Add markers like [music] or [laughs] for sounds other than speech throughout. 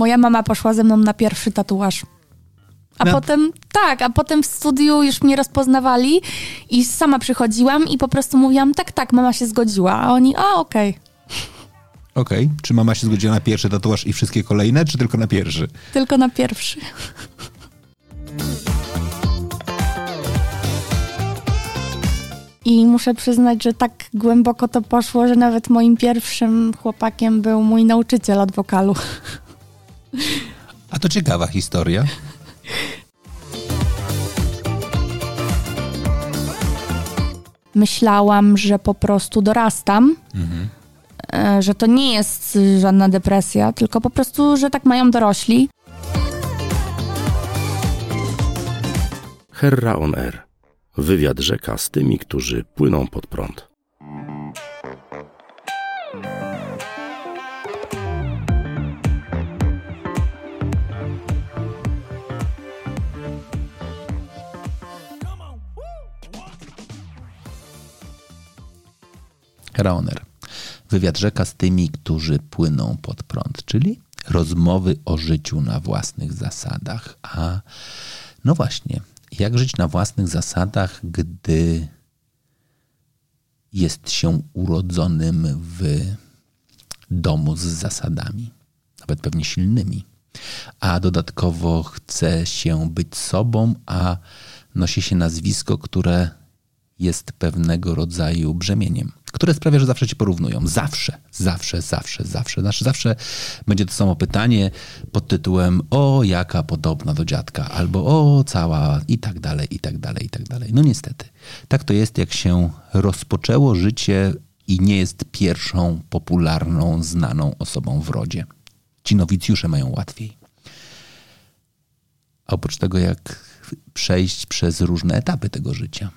Moja mama poszła ze mną na pierwszy tatuaż. A No. potem, tak, a potem w studiu już mnie rozpoznawali i sama przychodziłam i po prostu mówiłam, tak, tak, mama się zgodziła. A oni, a okej, Okej. Czy mama się zgodziła na pierwszy tatuaż i wszystkie kolejne, czy tylko na pierwszy? tylko na pierwszy. I muszę przyznać, że tak głęboko to poszło, że nawet moim pierwszym chłopakiem był mój nauczyciel od wokalu. A to ciekawa historia. Myślałam, że po prostu dorastam, e, że to nie jest żadna depresja, tylko po prostu, że tak mają dorośli. Herra on Air. Wywiad rzeka z tymi, którzy płyną pod prąd. Raoner. Wywiad rzeka z tymi, którzy płyną pod prąd, czyli rozmowy o życiu na własnych zasadach. A no właśnie, jak żyć na własnych zasadach, gdy jest się urodzonym w domu z zasadami, nawet pewnie silnymi, a dodatkowo chce się być sobą, a nosi się nazwisko, które jest pewnego rodzaju brzemieniem, które sprawia, że zawsze cię porównują. Zawsze, zawsze, zawsze, zawsze. Znaczy zawsze będzie to samo pytanie pod tytułem o, jaka podobna do dziadka, albo o, cała i tak dalej, i tak dalej, i tak dalej. No niestety. Tak to jest, jak się rozpoczęło życie i nie jest pierwszą popularną, znaną osobą w rodzie. Ci nowicjusze mają łatwiej. A oprócz tego, jak przejść przez różne etapy tego życia,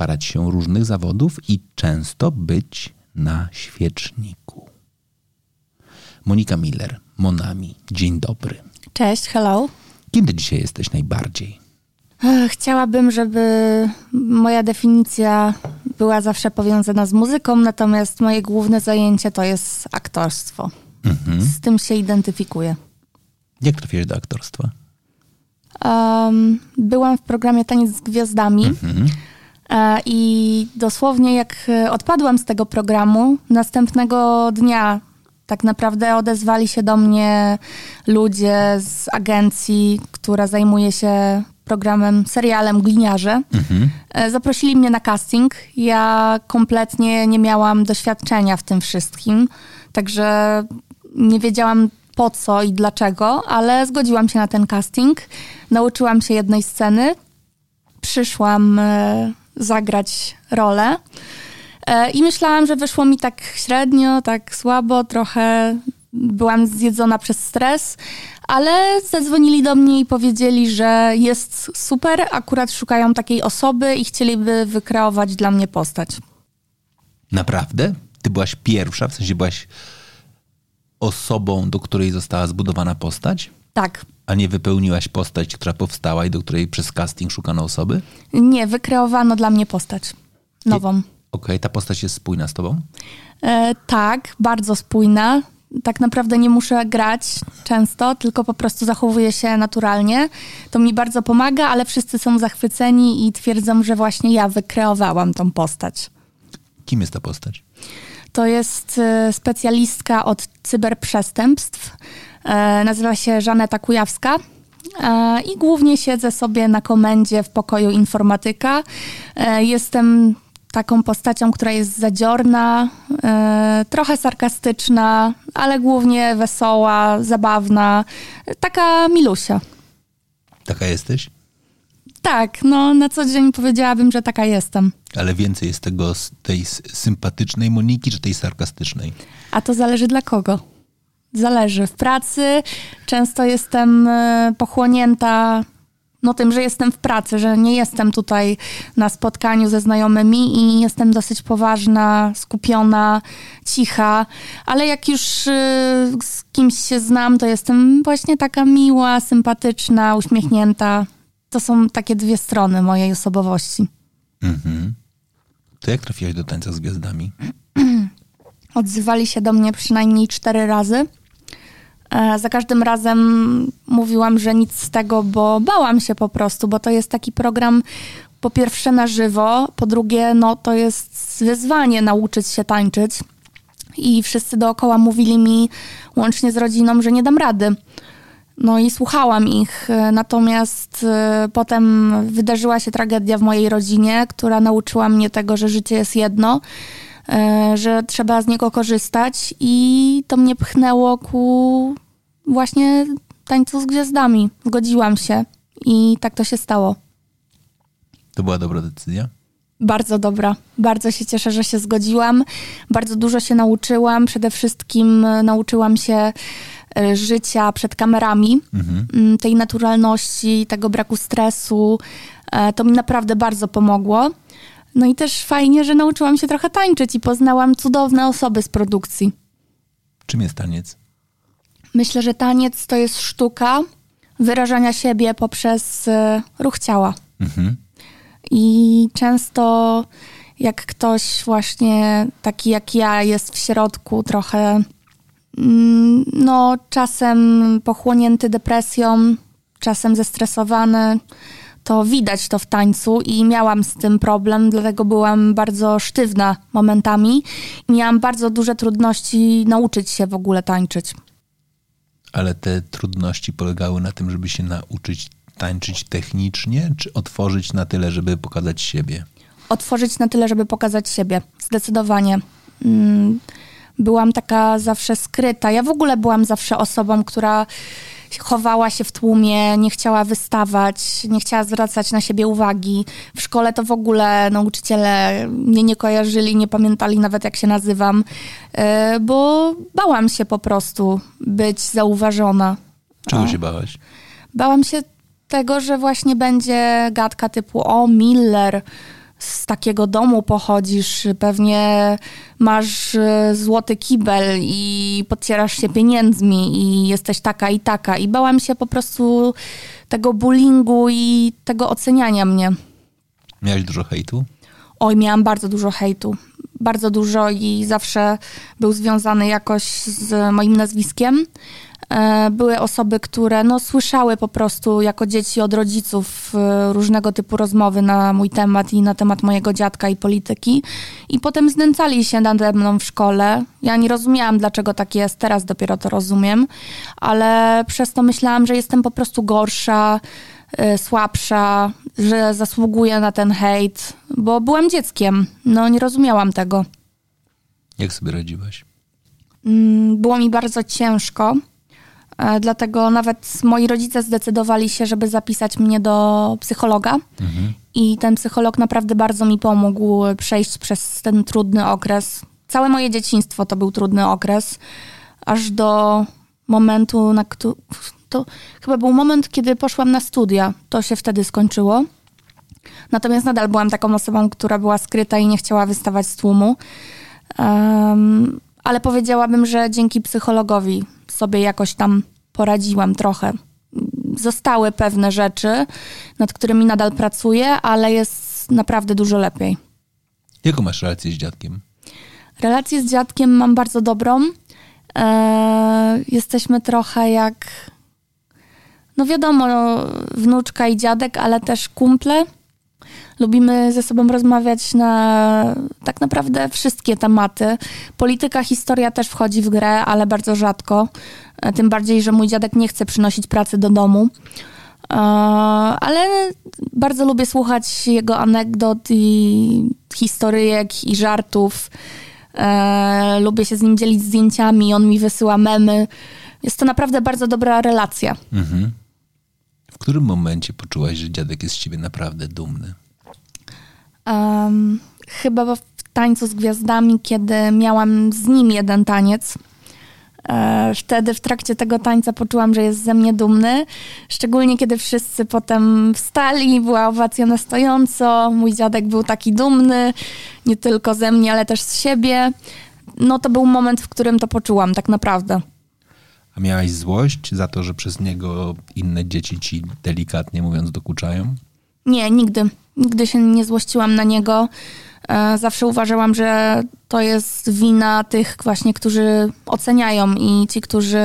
parać się różnych zawodów i często być na świeczniku. Monika Miller, Monami, dzień dobry. Cześć, hello. Kim ty dzisiaj jesteś najbardziej? Chciałabym, żeby moja definicja była zawsze powiązana z muzyką, natomiast moje główne zajęcie to jest aktorstwo. Z tym się identyfikuję. Jak trafiłeś do aktorstwa? Um, byłam w programie Taniec z Gwiazdami e, i dosłownie jak e, odpadłam z tego programu, następnego dnia tak naprawdę odezwali się do mnie ludzie z agencji, która zajmuje się programem, serialem Gliniarze. E, Zaprosili mnie na casting. Ja kompletnie nie miałam doświadczenia w tym wszystkim, także nie wiedziałam po co i dlaczego, ale zgodziłam się na ten casting. Nauczyłam się jednej sceny. Przyszłam e, zagrać rolę. E, I myślałam, że wyszło mi tak średnio, tak słabo, trochę byłam zjedzona przez stres, ale zadzwonili do mnie i powiedzieli, że jest super, akurat szukają takiej osoby i chcieliby wykreować dla mnie postać. Naprawdę? Ty byłaś pierwsza, w sensie byłaś osobą, do której została zbudowana postać? Tak. A nie wypełniłaś postać, która powstała i do której przez casting szukano osoby? Nie, wykreowano dla mnie postać. Nową. Okej, ta postać jest spójna z tobą? E, tak, bardzo spójna. Tak naprawdę nie muszę grać często, tylko po prostu zachowuję się naturalnie. To mi bardzo pomaga, ale wszyscy są zachwyceni i twierdzą, że właśnie ja wykreowałam tą postać. Kim jest ta postać? To jest e, specjalistka od cyberprzestępstw. E, nazywa się Żaneta Kujawska. E, I głównie siedzę sobie na komendzie w pokoju informatyka. E, Jestem taką postacią, która jest zadziorna, trochę sarkastyczna, ale głównie wesoła, zabawna. Taka milusia. Taka jesteś? Tak, no na co dzień powiedziałabym, że taka jestem. Ale więcej jest tego z tej sympatycznej Moniki, czy tej sarkastycznej? A to zależy dla kogo. Zależy. W pracy często jestem e, pochłonięta no tym, że jestem w pracy, że nie jestem tutaj na spotkaniu ze znajomymi i jestem dosyć poważna, skupiona, cicha, ale jak już e, z kimś się znam, to jestem właśnie taka miła, sympatyczna, uśmiechnięta. To są takie dwie strony mojej osobowości. To jak trafiłaś do tańca z gwiazdami? [clears throat] Odzywali się do mnie przynajmniej cztery razy. E, za każdym razem mówiłam, że nic z tego, bo bałam się po prostu, bo to jest taki program po pierwsze na żywo, po drugie, no to jest wyzwanie nauczyć się tańczyć. I wszyscy dookoła mówili mi, łącznie z rodziną, że nie dam rady. No i słuchałam ich. E, natomiast e, potem wydarzyła się tragedia w mojej rodzinie, która nauczyła mnie tego, że życie jest jedno, że trzeba z niego korzystać i to mnie pchnęło ku właśnie tańcu z gwiazdami. Zgodziłam się i tak to się stało. To była dobra decyzja? Bardzo dobra. Bardzo się cieszę, że się zgodziłam. Bardzo dużo się nauczyłam. Przede wszystkim nauczyłam się E, życia przed kamerami, mhm. Mm, tej naturalności, tego braku stresu. E, to mi naprawdę bardzo pomogło. No i też fajnie, że nauczyłam się trochę tańczyć i poznałam cudowne osoby z produkcji. Czym jest taniec? Myślę, że taniec to jest sztuka wyrażania siebie poprzez e, ruch ciała. Mhm. I często jak ktoś właśnie taki jak ja jest w środku trochę Mm, no, czasem pochłonięty depresją, czasem zestresowany. To widać to w tańcu i miałam z tym problem, dlatego byłam bardzo sztywna momentami i miałam bardzo duże trudności nauczyć się w ogóle tańczyć. Ale te trudności polegały na tym, żeby się nauczyć tańczyć technicznie, czy otworzyć na tyle, żeby pokazać siebie? Otworzyć na tyle, żeby pokazać siebie. Zdecydowanie. Mm, byłam taka zawsze skryta. Ja w ogóle byłam zawsze osobą, która chowała się w tłumie, nie chciała wystawać, nie chciała zwracać na siebie uwagi. W szkole to w ogóle nauczyciele mnie nie kojarzyli, nie pamiętali nawet jak się nazywam, e, bo bałam się po prostu być zauważona. Czego się bałaś? Bałam się tego, że właśnie będzie gadka typu o Miller, z takiego domu pochodzisz, pewnie masz e, złoty kibel i podcierasz się pieniędzmi i jesteś taka i taka. I bałam się po prostu tego bullyingu i tego oceniania mnie. Miałeś dużo hejtu? Oj, miałam bardzo dużo hejtu. Bardzo dużo i zawsze był związany jakoś z moim nazwiskiem. E, były osoby, które no, słyszały po prostu jako dzieci od rodziców e, różnego typu rozmowy na mój temat i na temat mojego dziadka i polityki. I potem znęcali się nade mną w szkole. Ja nie rozumiałam, dlaczego tak jest, teraz dopiero to rozumiem, ale przez to myślałam, że jestem po prostu gorsza, e, słabsza, że zasługuję na ten hejt, bo byłam dzieckiem. No, nie rozumiałam tego. Jak sobie radziłaś? Mm, było mi bardzo ciężko dlatego nawet moi rodzice zdecydowali się, żeby zapisać mnie do psychologa. Mhm. I ten psycholog naprawdę bardzo mi pomógł przejść przez ten trudny okres. Całe moje dzieciństwo to był trudny okres, aż do momentu, na który. To chyba był moment, kiedy poszłam na studia. To się wtedy skończyło. Natomiast nadal byłam taką osobą, która była skryta i nie chciała wystawać z tłumu. Um, ale powiedziałabym, że dzięki psychologowi sobie jakoś tam poradziłam trochę. Zostały pewne rzeczy, nad którymi nadal pracuję, ale jest naprawdę dużo lepiej. Jaką masz relację z dziadkiem? Relację z dziadkiem mam bardzo dobrą. Eee, jesteśmy trochę jak, no wiadomo, wnuczka i dziadek, ale też kumple. Lubimy ze sobą rozmawiać na tak naprawdę wszystkie tematy. Polityka, historia też wchodzi w grę, ale bardzo rzadko. E, tym bardziej, że mój dziadek nie chce przynosić pracy do domu. E, ale bardzo lubię słuchać jego anegdot i historyjek i żartów. E, lubię się z nim dzielić zdjęciami, on mi wysyła memy. Jest to naprawdę bardzo dobra relacja. Mhm. W którym momencie poczułaś, że dziadek jest z ciebie naprawdę dumny? Um, chyba w tańcu z gwiazdami, kiedy miałam z nim jeden taniec. E, wtedy w trakcie tego tańca poczułam, że jest ze mnie dumny. Szczególnie kiedy wszyscy potem wstali, była owacja na stojąco. Mój dziadek był taki dumny, nie tylko ze mnie, ale też z siebie. No to był moment, w którym to poczułam, tak naprawdę. A miałaś złość za to, że przez niego inne dzieci ci delikatnie mówiąc dokuczają? Nie, nigdy. Nigdy się nie złościłam na niego. E, zawsze uważałam, że to jest wina tych właśnie, którzy oceniają i ci, którzy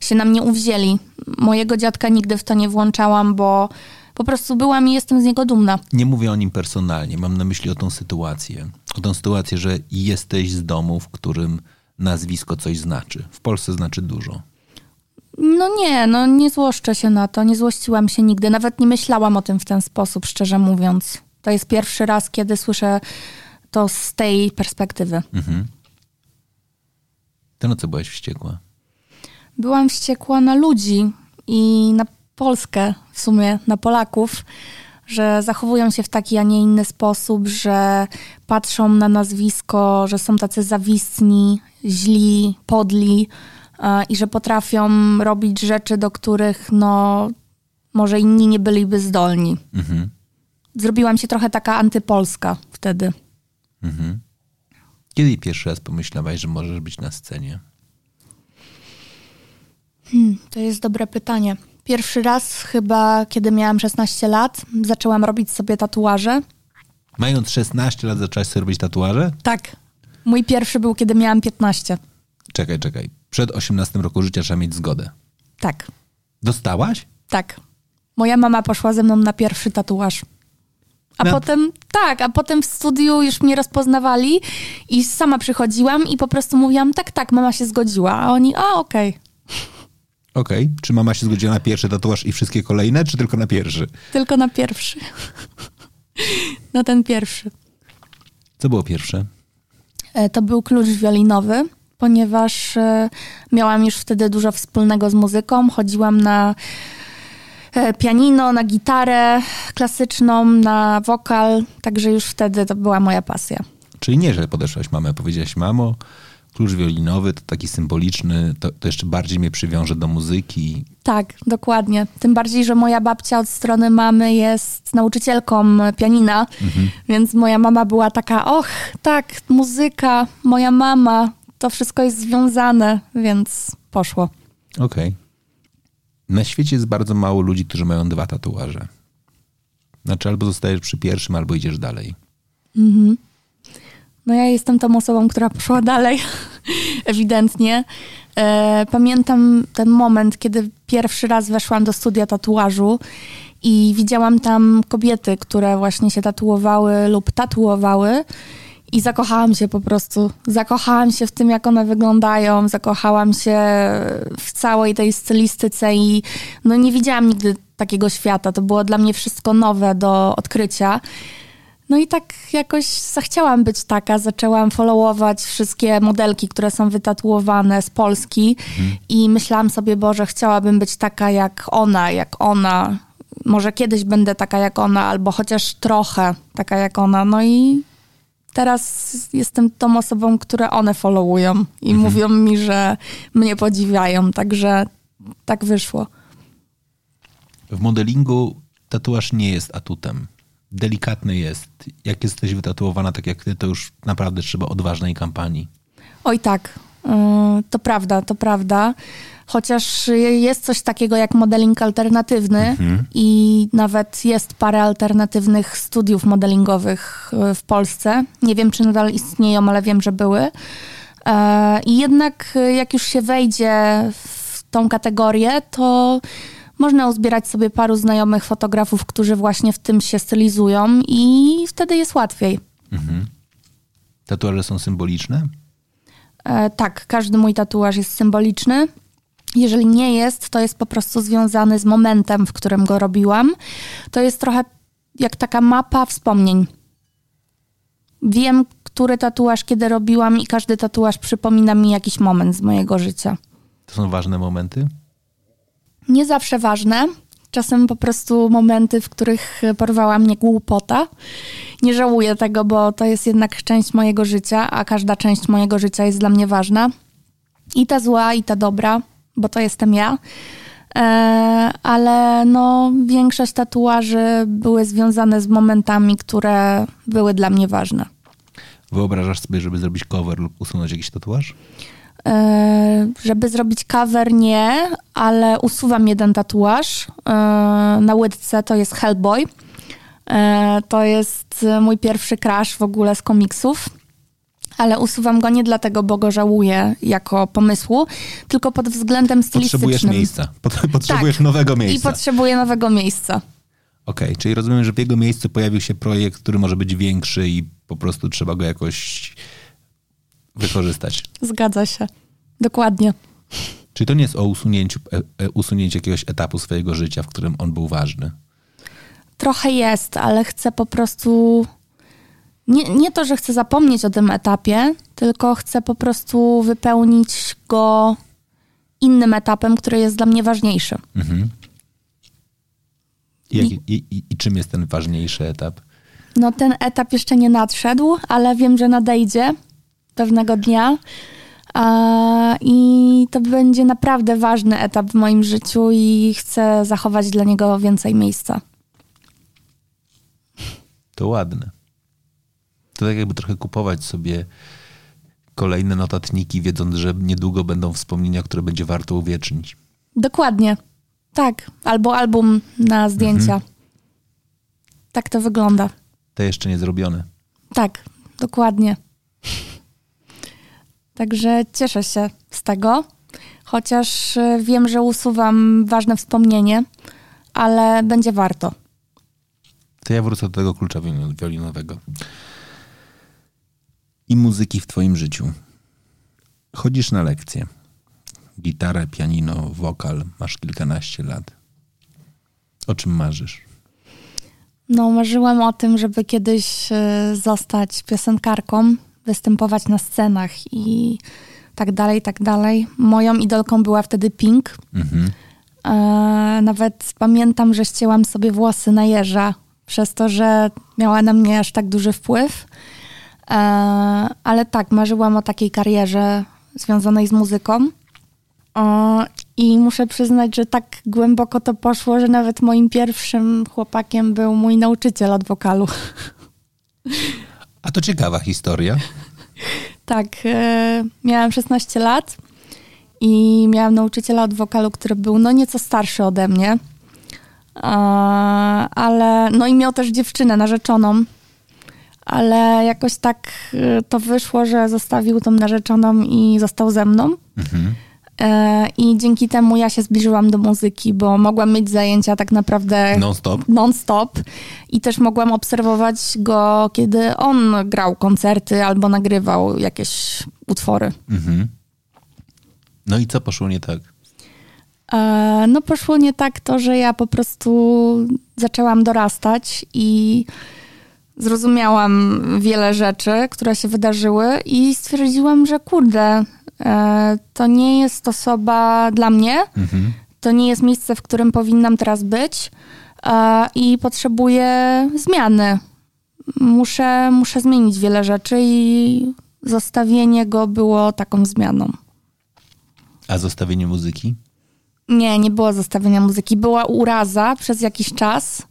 się na mnie uwzięli. Mojego dziadka nigdy w to nie włączałam, bo po prostu byłam i jestem z niego dumna. Nie mówię o nim personalnie, mam na myśli o tą sytuację. O tą sytuację, że jesteś z domu, w którym nazwisko coś znaczy. W Polsce znaczy dużo. No nie, no nie złoszczę się na to, nie złościłam się nigdy. Nawet nie myślałam o tym w ten sposób, szczerze mówiąc. To jest pierwszy raz, kiedy słyszę to z tej perspektywy. Mhm. To na co byłaś wściekła? Byłam wściekła na ludzi i na Polskę, w sumie na Polaków, że zachowują się w taki, a nie inny sposób, że patrzą na nazwisko, że są tacy zawistni, źli, podli i że potrafią robić rzeczy, do których no, może inni nie byliby zdolni. Mhm. Zrobiłam się trochę taka antypolska wtedy. Mhm. Kiedy pierwszy raz pomyślałaś, że możesz być na scenie? Hmm, to jest dobre pytanie. Pierwszy raz chyba, kiedy miałam 16 lat, zaczęłam robić sobie tatuaże. Mając 16 lat zaczęłaś sobie robić tatuaże? Tak. Mój pierwszy był, kiedy miałam 15. Czekaj, czekaj. Przed 18 roku życia trzeba mieć zgodę. Tak. Dostałaś? Tak. Moja mama poszła ze mną na pierwszy tatuaż. A no. potem, tak, a potem w studiu już mnie rozpoznawali i sama przychodziłam i po prostu mówiłam, tak, tak, mama się zgodziła. A oni, a okej. Okay. Okej. Okay. Czy mama się zgodziła na pierwszy tatuaż i wszystkie kolejne, czy tylko na pierwszy? Tylko na pierwszy. [laughs] na ten pierwszy. Co było pierwsze? E, to był klucz wiolinowy, ponieważ e, miałam już wtedy dużo wspólnego z muzyką. Chodziłam na e, pianino, na gitarę klasyczną, na wokal, także już wtedy to była moja pasja. Czyli nie, że podeszłaś mamę, powiedziałaś, mamo, klucz wiolinowy to taki symboliczny, to, to, jeszcze bardziej mnie przywiąże do muzyki. Tak, dokładnie. Tym bardziej, że moja babcia od strony mamy jest nauczycielką pianina, mhm. więc moja mama była taka, och, tak, muzyka, moja mama, to wszystko jest związane, więc poszło. Okej. Okay. Na świecie jest bardzo mało ludzi, którzy mają dwa tatuaże. Znaczy albo zostajesz przy pierwszym, albo idziesz dalej. Mhm. No ja jestem tą osobą, która poszła [laughs] dalej, ewidentnie. E, pamiętam ten moment, kiedy pierwszy raz weszłam do studia tatuażu i widziałam tam kobiety, które właśnie się tatuowały lub tatuowały. I zakochałam się po prostu. Zakochałam się w tym, jak one wyglądają, zakochałam się w całej tej stylistyce i no nie widziałam nigdy takiego świata. To było dla mnie wszystko nowe do odkrycia. No i tak jakoś zachciałam być taka, zaczęłam followować wszystkie modelki, które są wytatuowane z Polski mhm. i myślałam sobie, Boże, chciałabym być taka jak ona, jak ona. Może kiedyś będę taka jak ona, albo chociaż trochę taka jak ona. No i teraz jestem tą osobą, które one followują i mhm. mówią mi, że mnie podziwiają, także tak wyszło. W modelingu tatuaż nie jest atutem delikatny jest. Jak jesteś wytatuowana tak jak ty, to już naprawdę trzeba odważnej kampanii. Oj tak, y, to prawda, to prawda. Chociaż jest coś takiego jak modeling alternatywny mhm. i nawet jest parę alternatywnych studiów modelingowych y, w Polsce. Nie wiem, czy nadal istnieją, ale wiem, że były. Y, I jednak jak już się wejdzie w tą kategorię, to można uzbierać sobie paru znajomych fotografów, którzy właśnie w tym się stylizują i wtedy jest łatwiej. Mhm. Tatuaże są symboliczne? E, tak, każdy mój tatuaż jest symboliczny. Jeżeli nie jest, to jest po prostu związany z momentem, w którym go robiłam. To jest trochę jak taka mapa wspomnień. Wiem, który tatuaż kiedy robiłam, i każdy tatuaż przypomina mi jakiś moment z mojego życia. To są ważne momenty? nie zawsze ważne. Czasem po prostu momenty, w których porwała mnie głupota. Nie żałuję tego, bo to jest jednak część mojego życia, a każda część mojego życia jest dla mnie ważna. I ta zła, i ta dobra, bo to jestem ja. E, ale no, większość tatuaży były związane z momentami, które były dla mnie ważne. Wyobrażasz sobie, żeby zrobić cover lub usunąć jakiś tatuaż? E, żeby zrobić cover nie, ale usuwam jeden tatuaż e, na łydce, to jest Hellboy. To jest mój pierwszy crash w ogóle z komiksów. Ale usuwam go nie dlatego, bo go żałuję jako pomysłu, tylko pod względem stylistycznym. Potrzebujesz miejsca. Potrzebujesz tak. nowego miejsca. I potrzebuję nowego miejsca. Okej, okay, czyli rozumiem, że w jego miejscu pojawił się projekt, który może być większy i po prostu trzeba go jakoś wykorzystać. Zgadza się. Dokładnie. Czy to nie jest o usunięciu, e, e, usunięciu jakiegoś etapu swojego życia, w którym on był ważny? Trochę jest, ale chcę po prostu. Nie, nie to, że chcę zapomnieć o tym etapie, tylko chcę po prostu wypełnić go innym etapem, który jest dla mnie ważniejszy. Mhm. I, I, i, I, czym jest ten ważniejszy etap? No, ten etap jeszcze nie nadszedł, ale wiem, że nadejdzie pewnego dnia. I to będzie naprawdę ważny etap w moim życiu i chcę zachować dla niego więcej miejsca. To ładne. To tak jakby trochę kupować sobie kolejne notatniki, wiedząc, że niedługo będą wspomnienia, które będzie warto uwiecznić. Dokładnie. Tak. Albo album na zdjęcia. Mhm. Tak to wygląda. Te jeszcze nie zrobione. Tak, dokładnie. Także cieszę się z tego, chociaż e, wiem, że usuwam ważne wspomnienie, ale będzie warto. To ja wrócę do tego klucza wiolinowego. I muzyki w Twoim życiu. Chodzisz na lekcje. Gitarę, pianino, wokal, masz kilkanaście lat. O czym marzysz? No, marzyłam o tym, żeby kiedyś e, zostać piosenkarką występować na scenach i tak dalej, tak dalej. Moją idolką była wtedy Pink. Mhm. E, nawet pamiętam, że ścięłam sobie włosy na jeża przez to, że miała na mnie aż tak duży wpływ. E, ale tak, marzyłam o takiej karierze związanej z muzyką. I muszę przyznać, że tak głęboko to poszło, że nawet moim pierwszym chłopakiem był mój nauczyciel od wokalu. A to ciekawa historia. [laughs] tak, e, miałam 16 lat i miałam nauczyciela od wokalu, który był no nieco starszy ode mnie. E, ale no i miał też dziewczynę narzeczoną. Ale jakoś tak e, to wyszło, że zostawił tą narzeczoną i został ze mną. Mhm. E, I dzięki temu ja się zbliżyłam do muzyki, bo mogłam mieć zajęcia tak naprawdę non-stop. non-stop. I też mogłam obserwować go, kiedy on grał koncerty albo nagrywał jakieś utwory. Mhm. No i co poszło nie tak? E, no poszło nie tak to, że ja po prostu zaczęłam dorastać i zrozumiałam wiele rzeczy, które się wydarzyły i stwierdziłam, że kurde, E, to nie jest osoba dla mnie. Mhm. To nie jest miejsce, w którym powinnam teraz być e, i potrzebuję zmiany. Muszę, muszę zmienić wiele rzeczy i zostawienie go było taką zmianą. A zostawienie muzyki? Nie, nie było zostawienia muzyki. Była uraza przez jakiś czas.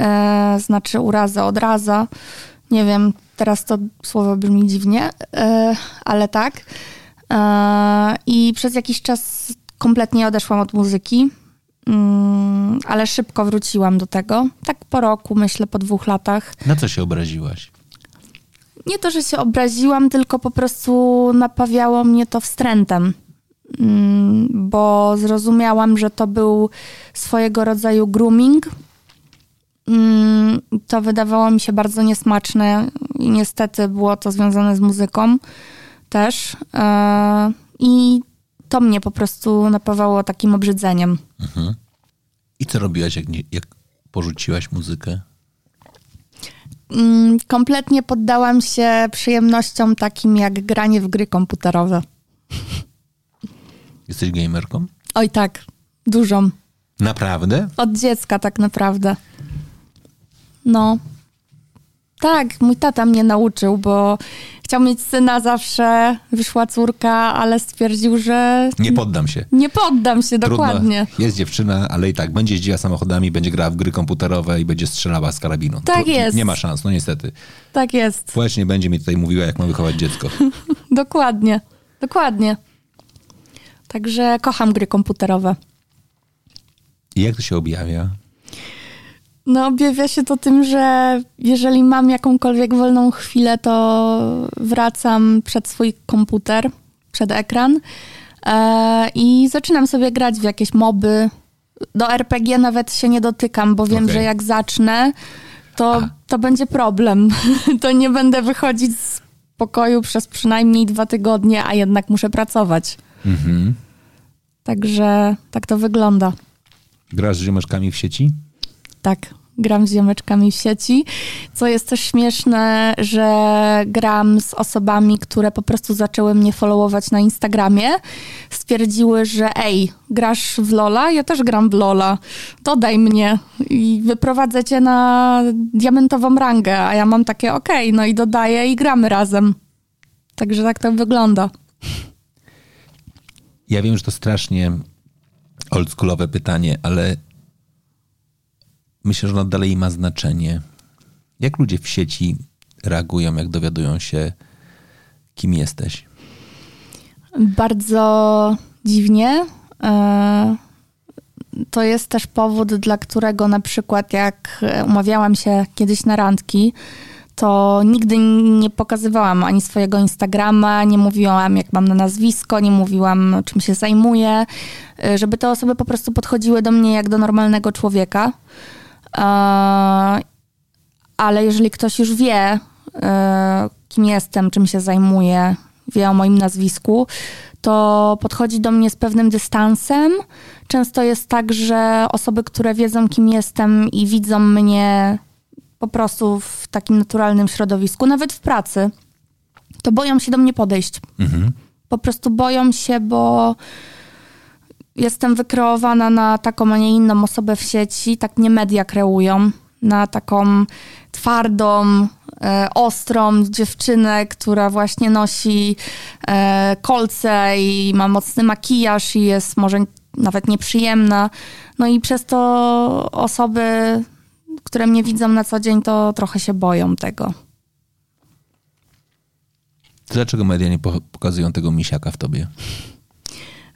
E, znaczy uraza, odraza. Nie wiem, teraz to słowo brzmi dziwnie, e, ale tak. E, I przez jakiś czas kompletnie odeszłam od muzyki, mm, ale szybko wróciłam do tego. Tak po roku, myślę, po dwóch latach. Na co się obraziłaś? Nie to, że się obraziłam, tylko po prostu napawiało mnie to wstrętem, mm, bo zrozumiałam, że to był swojego rodzaju grooming. Mm, to wydawało mi się bardzo niesmaczne i niestety było to związane z muzyką też. E, I to mnie po prostu napawało takim obrzydzeniem. Mhm. I co robiłaś, jak, nie, jak porzuciłaś muzykę? Mm, kompletnie poddałam się przyjemnościom takim jak granie w gry komputerowe. [laughs] Jesteś gamerką? Oj tak, dużą. Naprawdę? Od dziecka tak naprawdę. No. Tak, mój tata mnie nauczył, bo chciał mieć syna zawsze, wyszła córka, ale stwierdził, że... Nie poddam się. Nie poddam się, Trudno. dokładnie. Jest dziewczyna, ale i tak będzie jeździła samochodami, będzie grała w gry komputerowe i będzie strzelała z karabinu. Tak jest. Nie ma szans, no niestety. Tak jest. Społecznie będzie mi tutaj mówiła, jak mam wychować dziecko. [laughs] dokładnie, dokładnie. Także kocham gry komputerowe. I jak to się objawia? No, objawia się to tym, że jeżeli mam jakąkolwiek wolną chwilę, to wracam przed swój komputer, przed ekran e, i zaczynam sobie grać w jakieś moby. Do RPG nawet się nie dotykam, bo wiem, Okej. że jak zacznę, to, to będzie problem. [laughs] to nie będę wychodzić z pokoju przez przynajmniej dwa tygodnie, a jednak muszę pracować. Mhm. Także tak to wygląda. Grasz z ziomeczkami w sieci? Tak, gram z ziomeczkami w sieci. Co jest też śmieszne, że gram z osobami, które po prostu zaczęły mnie followować na Instagramie. Stwierdziły, że ej, grasz w Lola? Ja też gram w Lola. Dodaj mnie i wyprowadzę cię na diamentową rangę. A ja mam takie okej, no i dodaję i gramy razem. Także tak to wygląda. Ja wiem, że to strasznie oldschoolowe pytanie, ale myślę, że ono dalej ma znaczenie. Jak ludzie w sieci reagują, jak dowiadują się, kim jesteś? Bardzo dziwnie. E, To jest też powód, dla którego na przykład jak umawiałam się kiedyś na randki, to nigdy nie pokazywałam ani swojego Instagrama, nie mówiłam jak mam na nazwisko, nie mówiłam czym się zajmuję, e, żeby te osoby po prostu podchodziły do mnie jak do normalnego człowieka. E, Ale jeżeli ktoś już wie, e, kim jestem, czym się zajmuję, wie o moim nazwisku, to podchodzi do mnie z pewnym dystansem. Często jest tak, że osoby, które wiedzą, kim jestem i widzą mnie po prostu w takim naturalnym środowisku, nawet w pracy, to boją się do mnie podejść. Mhm. Po prostu boją się, bo jestem wykreowana na taką, a nie inną osobę w sieci. Tak mnie media kreują. Na taką twardą, e, ostrą dziewczynę, która właśnie nosi e, kolce i ma mocny makijaż i jest może nawet nieprzyjemna. No i przez to osoby, które mnie widzą na co dzień, to trochę się boją tego. Dlaczego media nie po- pokazują tego misiaka w tobie?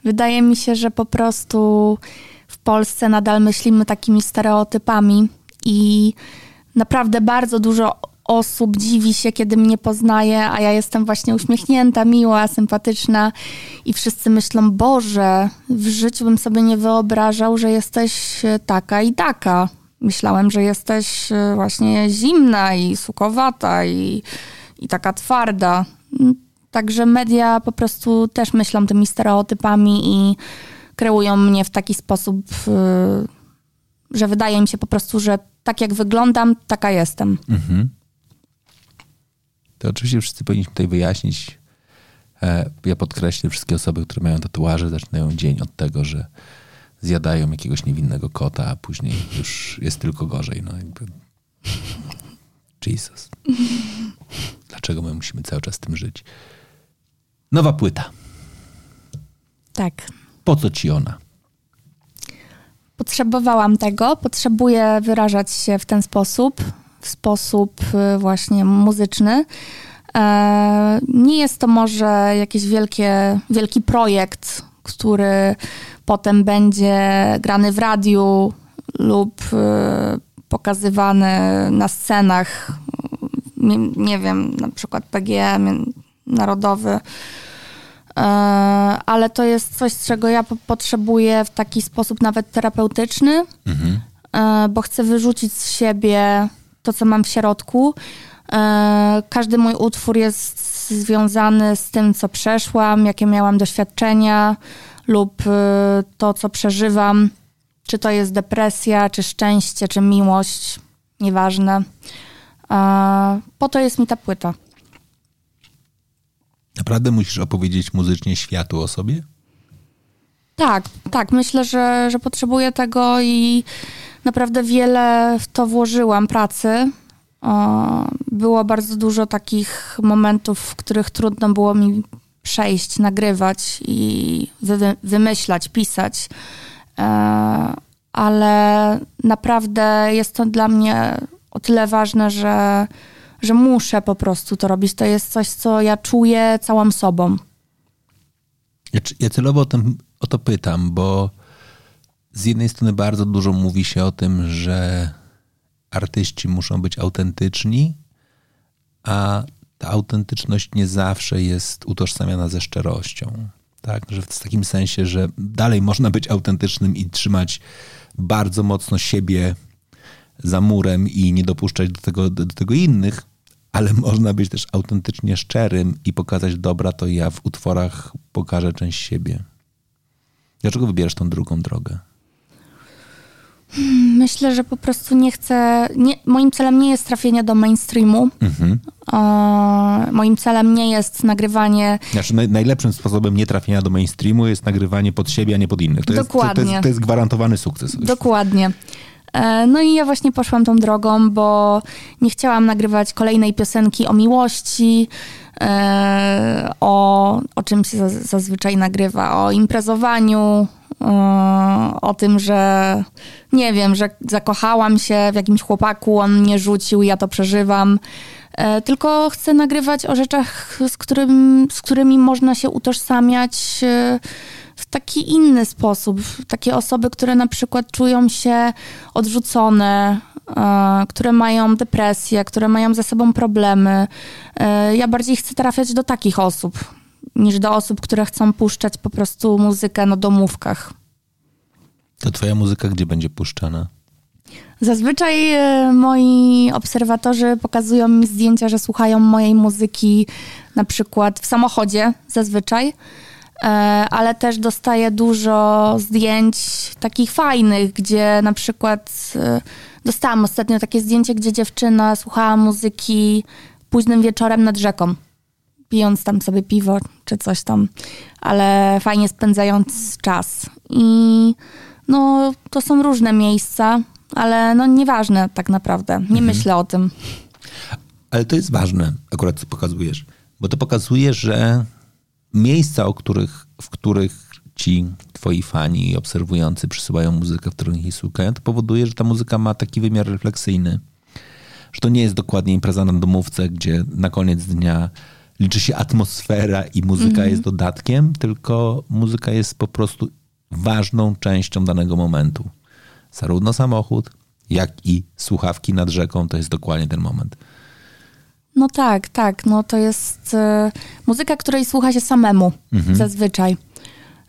Wydaje mi się, że po prostu w Polsce nadal myślimy takimi stereotypami i naprawdę bardzo dużo osób dziwi się, kiedy mnie poznaje, a ja jestem właśnie uśmiechnięta, miła, sympatyczna i wszyscy myślą, Boże, w życiu bym sobie nie wyobrażał, że jesteś e, taka i taka. Myślałem, że jesteś e, właśnie zimna i sukowata i, i taka twarda. Także media po prostu też myślą tymi stereotypami i kreują mnie w taki sposób, y, że wydaje mi się po prostu, że tak jak wyglądam, taka jestem. Mhm. To oczywiście wszyscy powinniśmy tutaj wyjaśnić. E, Ja podkreślę, wszystkie osoby, które mają tatuaże, zaczynają dzień od tego, że zjadają jakiegoś niewinnego kota, a później już jest tylko gorzej. No jakby... Jesus. [laughs] Dlaczego my musimy cały czas z tym żyć? Nowa płyta. Tak. Po co ci ona? Potrzebowałam tego, potrzebuję wyrażać się w ten sposób, w sposób y, właśnie muzyczny. E, Nie jest to może jakiś wielkie, wielki projekt, który potem będzie grany w radiu lub y, pokazywany na scenach, nie, nie wiem, na przykład PGM narodowy. E, ale to jest coś, czego ja po- potrzebuję w taki sposób nawet terapeutyczny, Mhm. e, bo chcę wyrzucić z siebie to, co mam w środku. E, Każdy mój utwór jest związany z tym, co przeszłam, jakie miałam doświadczenia lub to, co przeżywam. Czy to jest depresja, czy szczęście, czy miłość, nieważne. Po to jest mi ta płyta. Naprawdę musisz opowiedzieć muzycznie światu o sobie? Tak, tak. Myślę, że, że potrzebuję tego i naprawdę wiele w to włożyłam pracy. Było bardzo dużo takich momentów, w których trudno było mi przejść, nagrywać i wy, wymyślać, pisać. E, Ale naprawdę jest to dla mnie o tyle ważne, że, że muszę po prostu to robić. To jest coś, co ja czuję całą sobą. Ja, ja celowo o, tym, o to pytam, bo z jednej strony bardzo dużo mówi się o tym, że artyści muszą być autentyczni, a ta autentyczność nie zawsze jest utożsamiana ze szczerością. Tak, że w takim sensie, że dalej można być autentycznym i trzymać bardzo mocno siebie za murem i nie dopuszczać do tego, do, do tego innych, ale można być też autentycznie szczerym i pokazać dobra, to ja w utworach pokażę część siebie. Dlaczego wybierasz tą drugą drogę? Myślę, że po prostu nie chcę. Nie, moim celem nie jest trafienie do mainstreamu. Mhm. E, moim celem nie jest nagrywanie. Znaczy, naj, najlepszym sposobem nie trafienia do mainstreamu jest nagrywanie pod siebie, a nie pod innych. To Dokładnie. Jest, to, to, jest, to jest gwarantowany sukces. Dokładnie. E, no i ja właśnie poszłam tą drogą, bo nie chciałam nagrywać kolejnej piosenki o miłości, e, o, o czym się zazwyczaj nagrywa, o imprezowaniu, o tym, że nie wiem, że zakochałam się w jakimś chłopaku, on mnie rzucił, ja to przeżywam. E, tylko chcę nagrywać o rzeczach, z, którym, z którymi można się utożsamiać e, w taki inny sposób. Takie osoby, które na przykład czują się odrzucone, e, które mają depresję, które mają ze sobą problemy. Ja bardziej chcę trafiać do takich osób niż do osób, które chcą puszczać po prostu muzykę na domówkach. To twoja muzyka gdzie będzie puszczana? Zazwyczaj e, moi obserwatorzy pokazują mi zdjęcia, że słuchają mojej muzyki na przykład w samochodzie zazwyczaj, e, ale też dostaję dużo zdjęć takich fajnych, gdzie na przykład e, dostałam ostatnio takie zdjęcie, gdzie dziewczyna słuchała muzyki późnym wieczorem nad rzeką pijąc tam sobie piwo czy coś tam, ale fajnie spędzając czas. I no, to są różne miejsca, ale no nieważne tak naprawdę. Nie mhm. myślę o tym. Ale to jest ważne, akurat co pokazujesz, bo to pokazuje, że miejsca, o których, w których ci twoi fani i obserwujący przysyłają muzykę, w której ich słuchają, to powoduje, że ta muzyka ma taki wymiar refleksyjny, że to nie jest dokładnie impreza na domówce, gdzie na koniec dnia liczy się atmosfera i muzyka -hmm. jest dodatkiem, tylko muzyka jest po prostu ważną częścią danego momentu. Zarówno samochód, jak i słuchawki nad rzeką to jest dokładnie ten moment. No tak, tak. No to jest y, muzyka, której słucha się samemu mhm. zazwyczaj.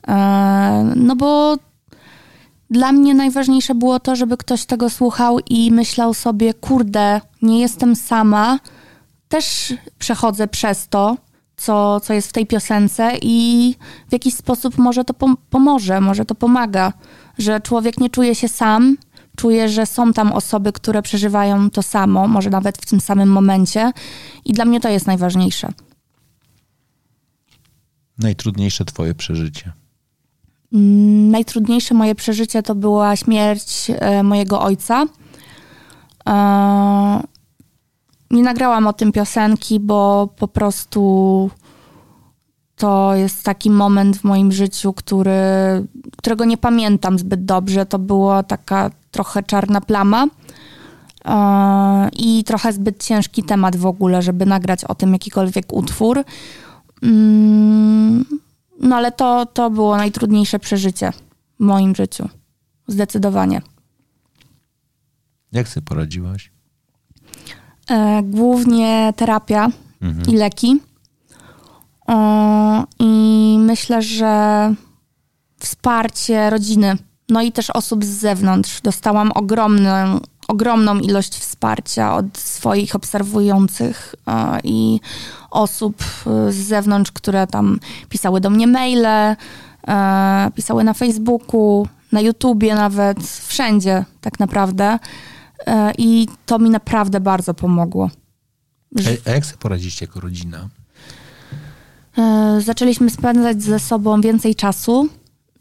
E, no bo dla mnie najważniejsze było to, żeby ktoś tego słuchał i myślał sobie, kurde, nie jestem sama, też przechodzę przez to, co, co jest w tej piosence i w jakiś sposób może to pom pomoże, może to pomaga, że człowiek nie czuje się sam, czuje, że są tam osoby, które przeżywają to samo, może nawet w tym samym momencie i dla mnie to jest najważniejsze. Najtrudniejsze twoje przeżycie? Mm, najtrudniejsze moje przeżycie to była śmierć e, mojego ojca. E, nie nagrałam o tym piosenki, bo po prostu to jest taki moment w moim życiu, który, którego nie pamiętam zbyt dobrze. To była taka trochę czarna plama yy, i trochę zbyt ciężki temat w ogóle, żeby nagrać o tym jakikolwiek utwór. Yy, no ale to, to było najtrudniejsze przeżycie w moim życiu. Zdecydowanie. Jak sobie poradziłaś? E, głównie terapia mhm. i leki. E, I myślę, że wsparcie rodziny, no i też osób z zewnątrz. Dostałam ogromną, ogromną ilość wsparcia od swoich obserwujących e, i osób z zewnątrz, które tam pisały do mnie maile, pisały na Facebooku, na YouTubie nawet, wszędzie tak naprawdę. E, I to mi naprawdę bardzo pomogło. A, jak sobie poradzić jako rodzina? E, zaczęliśmy spędzać ze sobą więcej czasu.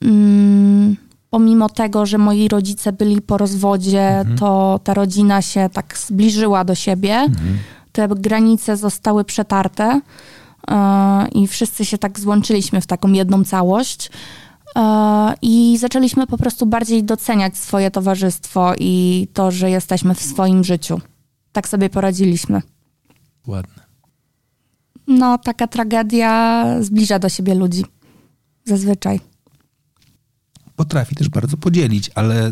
Mm, pomimo tego, że moi rodzice byli po rozwodzie, mhm. to ta rodzina się tak zbliżyła do siebie. Mhm. Te granice zostały przetarte e, i wszyscy się tak złączyliśmy w taką jedną całość. E, I zaczęliśmy po prostu bardziej doceniać swoje towarzystwo i to, że jesteśmy w swoim życiu. Tak sobie poradziliśmy. Ładne. No, taka tragedia zbliża do siebie ludzi. Zazwyczaj. Potrafi też bardzo podzielić, ale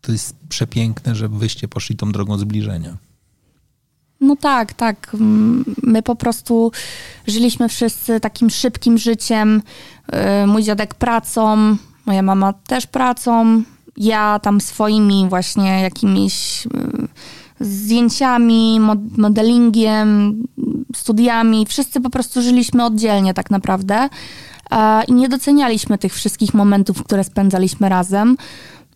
to jest przepiękne, że wyście poszli tą drogą zbliżenia. No tak, tak. My po prostu żyliśmy wszyscy takim szybkim życiem. Y, mój dziadek pracą, moja mama też pracą, ja tam swoimi właśnie jakimiś zdjęciami, modelingiem, studiami. Wszyscy po prostu żyliśmy oddzielnie tak naprawdę i nie docenialiśmy tych wszystkich momentów, które spędzaliśmy razem.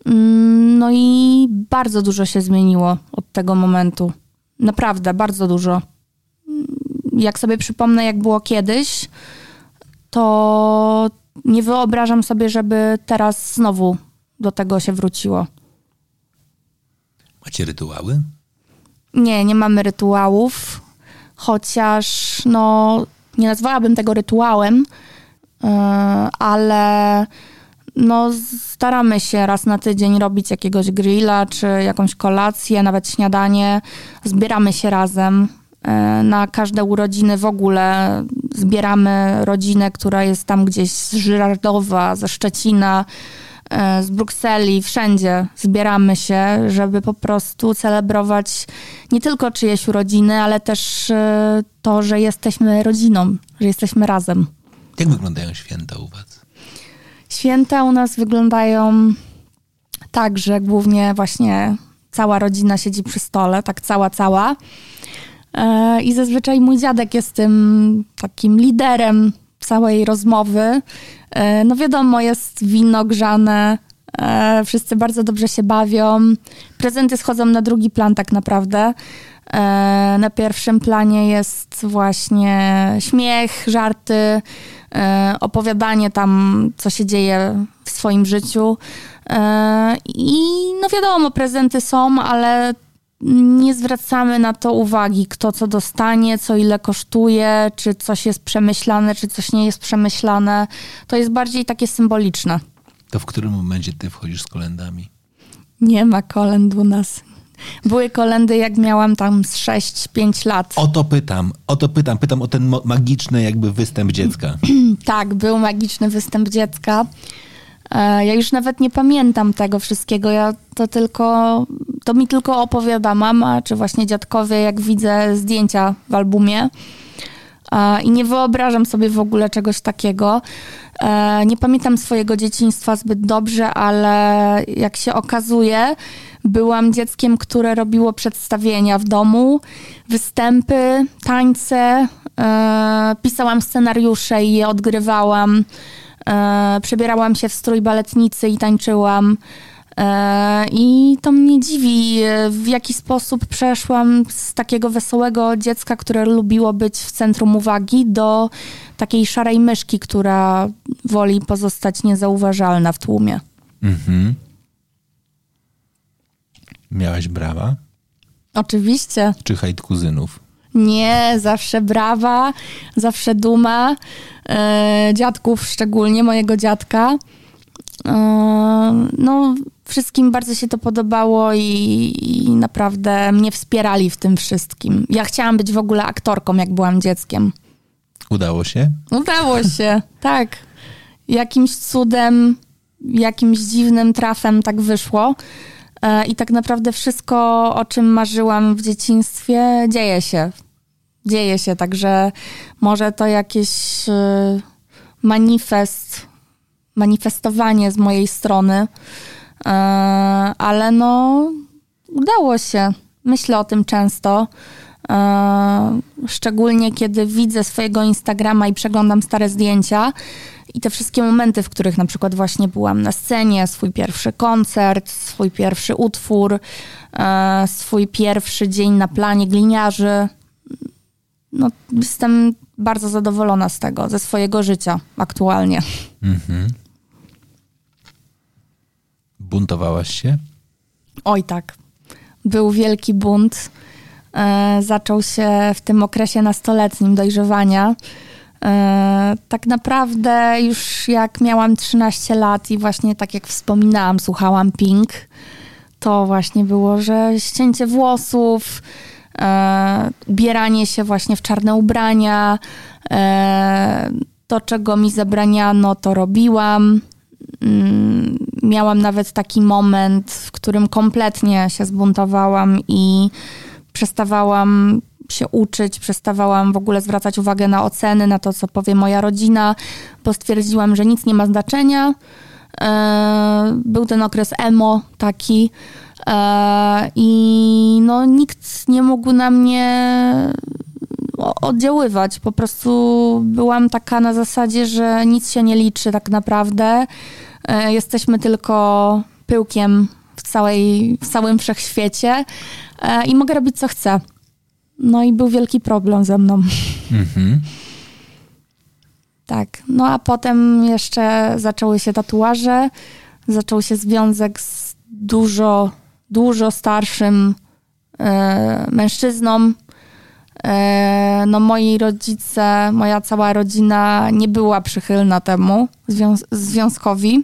Mm, no i bardzo dużo się zmieniło od tego momentu. Naprawdę, bardzo dużo. Mm, jak sobie przypomnę, jak było kiedyś, to nie wyobrażam sobie, żeby teraz znowu do tego się wróciło. Macie rytuały? Nie, nie mamy rytuałów, chociaż no, nie nazwałabym tego rytuałem, yy, ale no, staramy się raz na tydzień robić jakiegoś grilla, czy jakąś kolację, nawet śniadanie. Zbieramy się razem. E, na każde urodziny w ogóle zbieramy rodzinę, która jest tam gdzieś z Żyrardowa, ze Szczecina, z Brukseli, wszędzie zbieramy się, żeby po prostu celebrować nie tylko czyjeś urodziny, ale też e, to, że jesteśmy rodziną, że jesteśmy razem. Jak wyglądają święta u Was? Święta u nas wyglądają tak, że głównie właśnie cała rodzina siedzi przy stole, tak cała, cała. E, I zazwyczaj mój dziadek jest tym takim liderem całej rozmowy. E, no wiadomo, jest wino grzane, e, wszyscy bardzo dobrze się bawią. Prezenty schodzą na drugi plan tak naprawdę. Na pierwszym planie jest właśnie śmiech, żarty, E, opowiadanie tam, co się dzieje w swoim życiu. E, I no wiadomo, prezenty są, ale nie zwracamy na to uwagi, kto co dostanie, co ile kosztuje, czy coś jest przemyślane, czy coś nie jest przemyślane. To jest bardziej takie symboliczne. To w którym momencie ty wchodzisz z kolendami? Nie ma kolend u nas. Były kolendy, jak miałam tam z 6-5 lat. O to pytam, o to pytam. Pytam o ten magiczny jakby występ dziecka. [clears throat] tak, był magiczny występ dziecka. E, ja już nawet nie pamiętam tego wszystkiego. Ja to tylko, to mi tylko opowiada mama, czy właśnie dziadkowie, jak widzę zdjęcia w albumie. I nie wyobrażam sobie w ogóle czegoś takiego. E, nie pamiętam swojego dzieciństwa zbyt dobrze, ale jak się okazuje, byłam dzieckiem, które robiło przedstawienia w domu, występy, tańce, e, pisałam scenariusze i je odgrywałam. E, przebierałam się w strój baletnicy i tańczyłam. E, I to mnie dziwi, w jaki sposób przeszłam z takiego wesołego dziecka, które lubiło być w centrum uwagi, do takiej szarej myszki, która woli pozostać niezauważalna w tłumie. Mhm. Miałaś brawa? Oczywiście. Czy hejt kuzynów? Nie, zawsze brawa, zawsze duma. E, dziadków, szczególnie mojego dziadka. E, no, wszystkim bardzo się to podobało i, i, naprawdę mnie wspierali w tym wszystkim. Ja chciałam być w ogóle aktorką, jak byłam dzieckiem. Udało się? Udało się, [laughs] tak. Jakimś cudem, jakimś dziwnym trafem tak wyszło. E, I tak naprawdę wszystko, o czym marzyłam w dzieciństwie, dzieje się. Dzieje się, także może to jakieś e, manifest, manifestowanie z mojej strony, e, ale no udało się. Myślę o tym często. Szczególnie kiedy widzę swojego Instagrama i przeglądam stare zdjęcia i te wszystkie momenty, w których na przykład właśnie byłam na scenie, swój pierwszy koncert, swój pierwszy utwór, e, swój pierwszy dzień na planie gliniarzy. No, jestem bardzo zadowolona z tego, ze swojego życia aktualnie. Mhm. Buntowałaś się? Oj tak. Był wielki bunt. E, zaczął się w tym okresie nastoletnim dojrzewania. E, tak naprawdę już jak miałam 13 lat i właśnie tak jak wspominałam, słuchałam Pink, to właśnie było, że ścięcie włosów, e, ubieranie się właśnie w czarne ubrania, e, to czego mi zabraniano, to robiłam. Mm, miałam nawet taki moment, w którym kompletnie się zbuntowałam i przestawałam się uczyć, przestawałam w ogóle zwracać uwagę na oceny, na to, co powie moja rodzina, bo stwierdziłam, że nic nie ma znaczenia. E, był ten okres emo taki i no, nikt nie mógł na mnie oddziaływać. Po prostu byłam taka na zasadzie, że nic się nie liczy tak naprawdę. E, jesteśmy tylko pyłkiem w, całej, w całym wszechświecie i mogę robić co chcę. No i był wielki problem ze mną. Mhm. Tak. No a potem jeszcze zaczęły się tatuaże, zaczął się związek z dużo, dużo starszym e, mężczyzną. E, no moi rodzice, moja cała rodzina nie była przychylna temu zwią związkowi,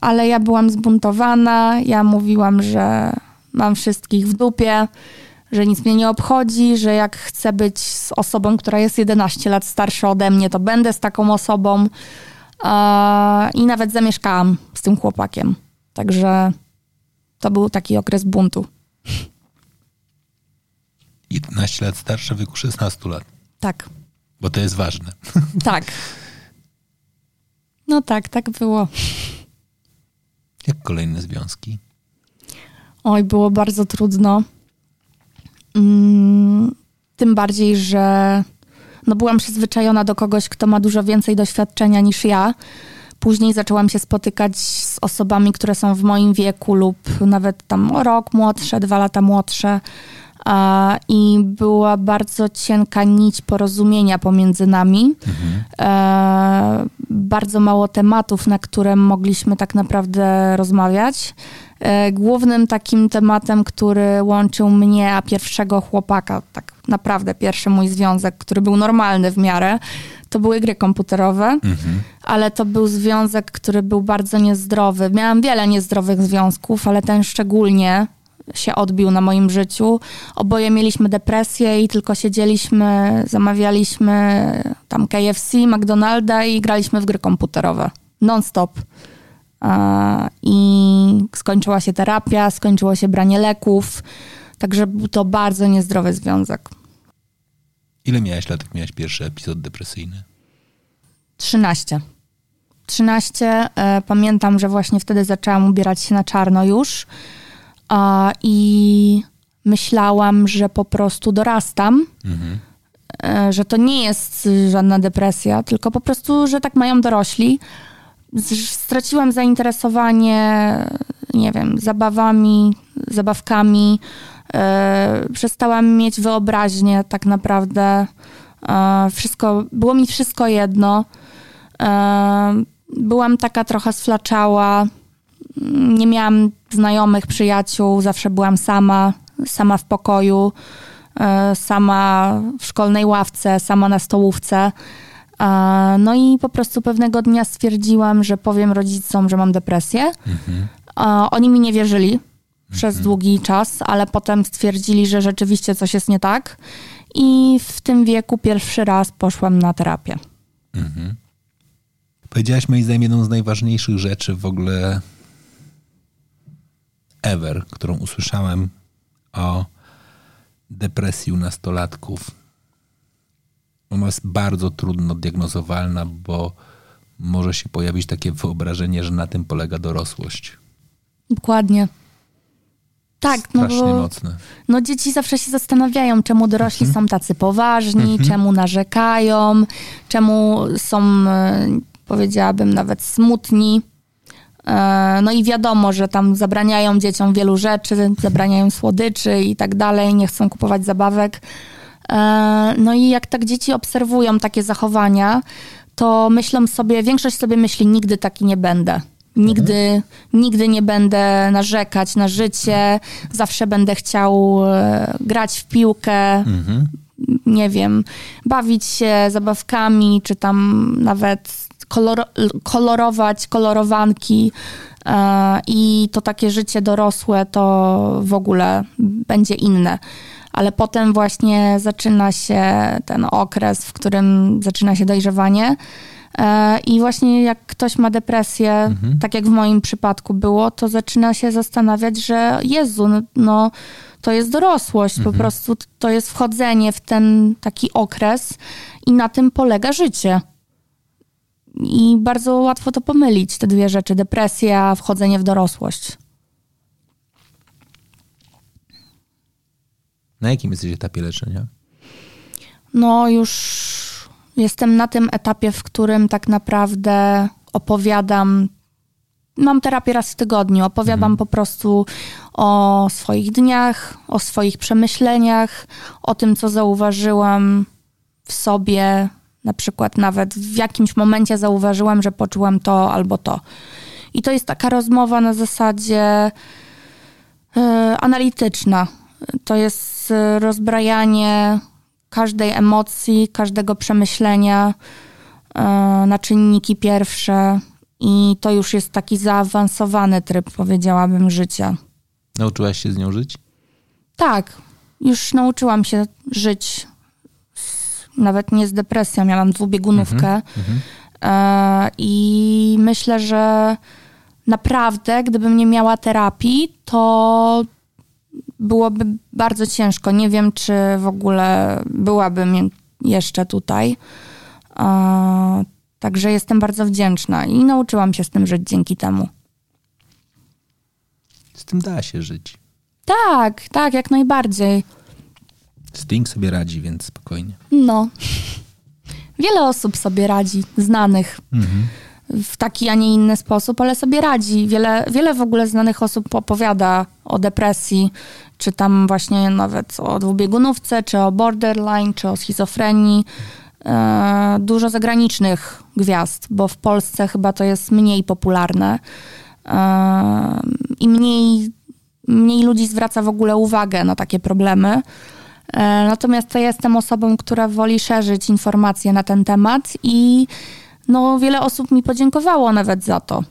ale ja byłam zbuntowana, ja mówiłam, że mam wszystkich w dupie, że nic mnie nie obchodzi, że jak chcę być z osobą, która jest 11 lat starsza ode mnie, to będę z taką osobą. I nawet zamieszkałam z tym chłopakiem. Także to był taki okres buntu. 11 lat starsze w wieku 16 lat. Tak. Bo to jest ważne. [laughs] [laughs] Tak. No tak, tak było. Jak kolejne związki? Oj, było bardzo trudno. Mm, tym bardziej, że no byłam przyzwyczajona do kogoś, kto ma dużo więcej doświadczenia niż ja. Później zaczęłam się spotykać z osobami, które są w moim wieku lub nawet tam rok młodsze, dwa lata młodsze. I była bardzo cienka nić porozumienia pomiędzy nami. Mhm. E, bardzo mało tematów, na które mogliśmy tak naprawdę rozmawiać. E, głównym takim tematem, który łączył mnie a pierwszego chłopaka, tak naprawdę pierwszy mój związek, który był normalny w miarę, to były gry komputerowe, mhm. ale to był związek, który był bardzo niezdrowy. Miałam wiele niezdrowych związków, ale ten szczególnie się odbił na moim życiu. Oboje mieliśmy depresję i tylko siedzieliśmy, zamawialiśmy tam KFC, McDonalda i graliśmy w gry komputerowe. Non-stop. I skończyła się terapia, skończyło się branie leków, także był to bardzo niezdrowy związek. Ile miałeś lat, jak miałeś pierwszy epizod depresyjny? 13. 13. E, pamiętam, że właśnie wtedy zaczęłam ubierać się na czarno już i myślałam, że po prostu dorastam. Mhm. E, że to nie jest żadna depresja, tylko po prostu, że tak mają dorośli straciłam zainteresowanie, nie wiem, zabawami, zabawkami. E, przestałam mieć wyobraźnię tak naprawdę. E, wszystko, było mi wszystko jedno. E, byłam taka trochę sflaczała. Nie miałam znajomych, przyjaciół, zawsze byłam sama, sama w pokoju, sama w szkolnej ławce, sama na stołówce. No i po prostu pewnego dnia stwierdziłam, że powiem rodzicom, że mam depresję. Mhm. Oni mi nie wierzyli przez mhm. długi czas, ale potem stwierdzili, że rzeczywiście coś jest nie tak. I w tym wieku pierwszy raz poszłam na terapię. Mhm. Powiedziałaś moim zdaniem jedną z najważniejszych rzeczy w ogóle ever, którą usłyszałem o depresji u nastolatków ona jest bardzo trudno diagnozowalna, bo może się pojawić takie wyobrażenie, że na tym polega dorosłość. Dokładnie. Tak, no bo, mocne. No dzieci zawsze się zastanawiają, czemu dorośli mhm. są tacy poważni, mhm. czemu narzekają, czemu są, e, powiedziałabym, nawet smutni. E, no i wiadomo, że tam zabraniają dzieciom wielu rzeczy, zabraniają słodyczy i tak dalej, nie chcą kupować zabawek. E, no i jak tak dzieci obserwują takie zachowania, to myślą sobie, większość sobie myśli, nigdy taki nie będę. Nigdy, mhm. nigdy nie będę narzekać na życie, zawsze będę chciał e, grać w piłkę, mhm. nie wiem, bawić się zabawkami, czy tam nawet kolor, kolorować kolorowanki. E, I to takie życie dorosłe to w ogóle będzie inne ale potem właśnie zaczyna się ten okres, w którym zaczyna się dojrzewanie. I właśnie jak ktoś ma depresję, Mhm. tak jak w moim przypadku było, to zaczyna się zastanawiać, że Jezu, no, no to jest dorosłość, po prostu to jest wchodzenie w ten taki okres i na tym polega życie. I bardzo łatwo to pomylić, te dwie rzeczy, depresja, wchodzenie w dorosłość. Na jakim jesteś etapie leczenia? No już jestem na tym etapie, w którym tak naprawdę opowiadam. Mam terapię raz w tygodniu. Opowiadam po prostu o swoich dniach, o swoich przemyśleniach, o tym, co zauważyłam w sobie. Na przykład nawet w jakimś momencie zauważyłam, że poczułam to albo to. I to jest taka rozmowa na zasadzie e, analityczna. To jest e, rozbrajanie każdej emocji, każdego przemyślenia e, na czynniki pierwsze. I to już jest taki zaawansowany tryb, powiedziałabym, życia. Nauczyłaś się z nią żyć? Tak, już nauczyłam się żyć z, nawet nie z depresją, miałam dwubiegunówkę. E, I myślę, że naprawdę, gdybym nie miała terapii, to byłoby bardzo ciężko. Nie wiem, czy w ogóle byłabym jeszcze tutaj. E, Także jestem bardzo wdzięczna i nauczyłam się z tym żyć dzięki temu. Z tym da się żyć. Tak, tak, jak najbardziej. Sting sobie radzi, więc spokojnie. No. [laughs] Wiele osób sobie radzi, znanych w taki, a nie inny sposób, ale sobie radzi. Wiele, wiele w ogóle znanych osób opowiada o depresji, czy tam właśnie nawet o dwubiegunówce, czy o borderline, czy o schizofrenii. E, dużo zagranicznych gwiazd, bo w Polsce chyba to jest mniej popularne e, i mniej, mniej ludzi zwraca w ogóle uwagę na takie problemy. E, Natomiast ja jestem osobą, która woli szerzyć informacje na ten temat i no, wiele osób mi podziękowało nawet za to,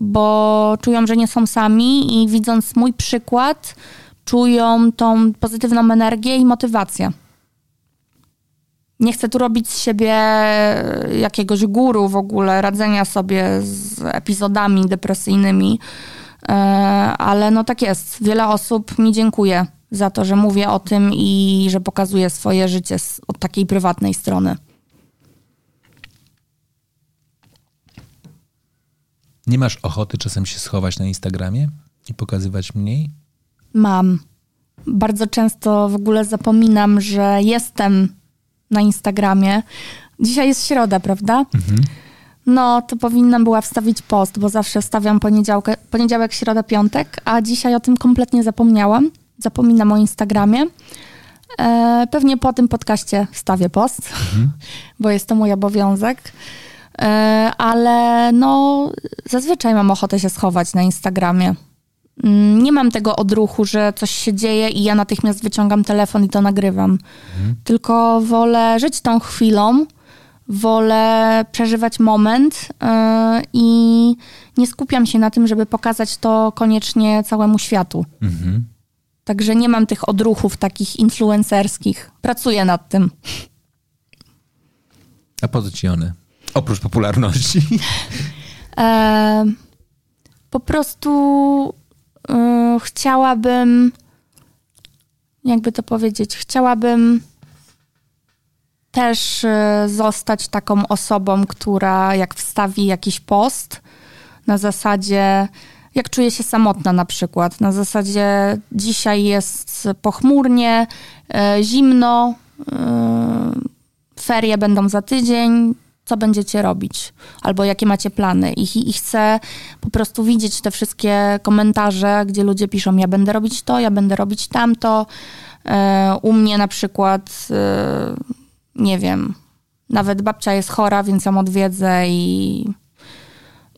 bo czują, że nie są sami i widząc mój przykład, czują tą pozytywną energię i motywację. Nie chcę tu robić z siebie jakiegoś guru w ogóle, radzenia sobie z epizodami depresyjnymi, e, ale no tak jest. Wiele osób mi dziękuję za to, że mówię o tym i że pokazuję swoje życie od takiej prywatnej strony. Nie masz ochoty czasem się schować na Instagramie i pokazywać mniej? Mam. Bardzo często w ogóle zapominam, że jestem na Instagramie. Dzisiaj jest środa, prawda? No, to powinnam była wstawić post, bo zawsze wstawiam poniedziałek, środa, piątek, a dzisiaj o tym kompletnie zapomniałam. Zapominam o Instagramie. E, pewnie po tym podcaście wstawię post, bo jest to mój obowiązek. E, ale no, zazwyczaj mam ochotę się schować na Instagramie. Mm, Nie mam tego odruchu, że coś się dzieje i ja natychmiast wyciągam telefon i to nagrywam. Tylko wolę żyć tą chwilą, wolę przeżywać moment yy, i nie skupiam się na tym, żeby pokazać to koniecznie całemu światu. Mhm. Także nie mam tych odruchów takich influencerskich. Pracuję nad tym. A po co ci one? Oprócz popularności. [laughs] E, po prostu y, chciałabym, jakby to powiedzieć, chciałabym też y, zostać taką osobą, która jak wstawi jakiś post na zasadzie, jak czuję się samotna na przykład, na zasadzie dzisiaj jest pochmurnie, y, zimno, y, ferie będą za tydzień, co będziecie robić, albo jakie macie plany. I, I chcę po prostu widzieć te wszystkie komentarze, gdzie ludzie piszą, ja będę robić to, ja będę robić tamto. E, u mnie na przykład, e, nie wiem, nawet babcia jest chora, więc ją odwiedzę i,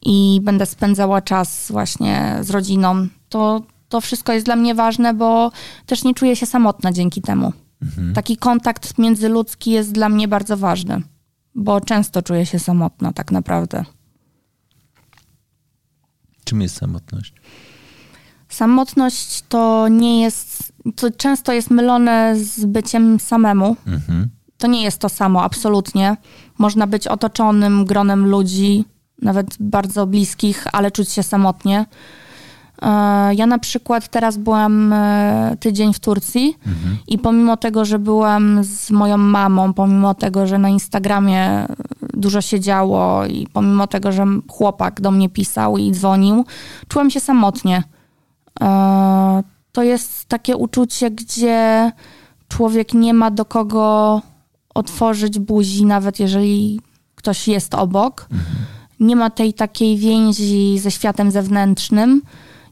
i będę spędzała czas właśnie z rodziną. To, to wszystko jest dla mnie ważne, bo też nie czuję się samotna dzięki temu. Taki kontakt międzyludzki jest dla mnie bardzo ważny bo często czuję się samotna tak naprawdę. Czym jest samotność? Samotność to nie jest, to często jest mylone z byciem samemu. Mhm. to nie jest to samo, absolutnie. Można być otoczonym gronem ludzi, nawet bardzo bliskich, ale czuć się samotnie. E, ja na przykład teraz byłam e, tydzień w Turcji mhm. i pomimo tego, że byłam z moją mamą, pomimo tego, że na Instagramie dużo się działo i pomimo tego, że chłopak do mnie pisał i dzwonił, czułam się samotnie. E, to jest takie uczucie, gdzie człowiek nie ma do kogo otworzyć buzi, nawet jeżeli ktoś jest obok. Mhm. Nie ma tej takiej więzi ze światem zewnętrznym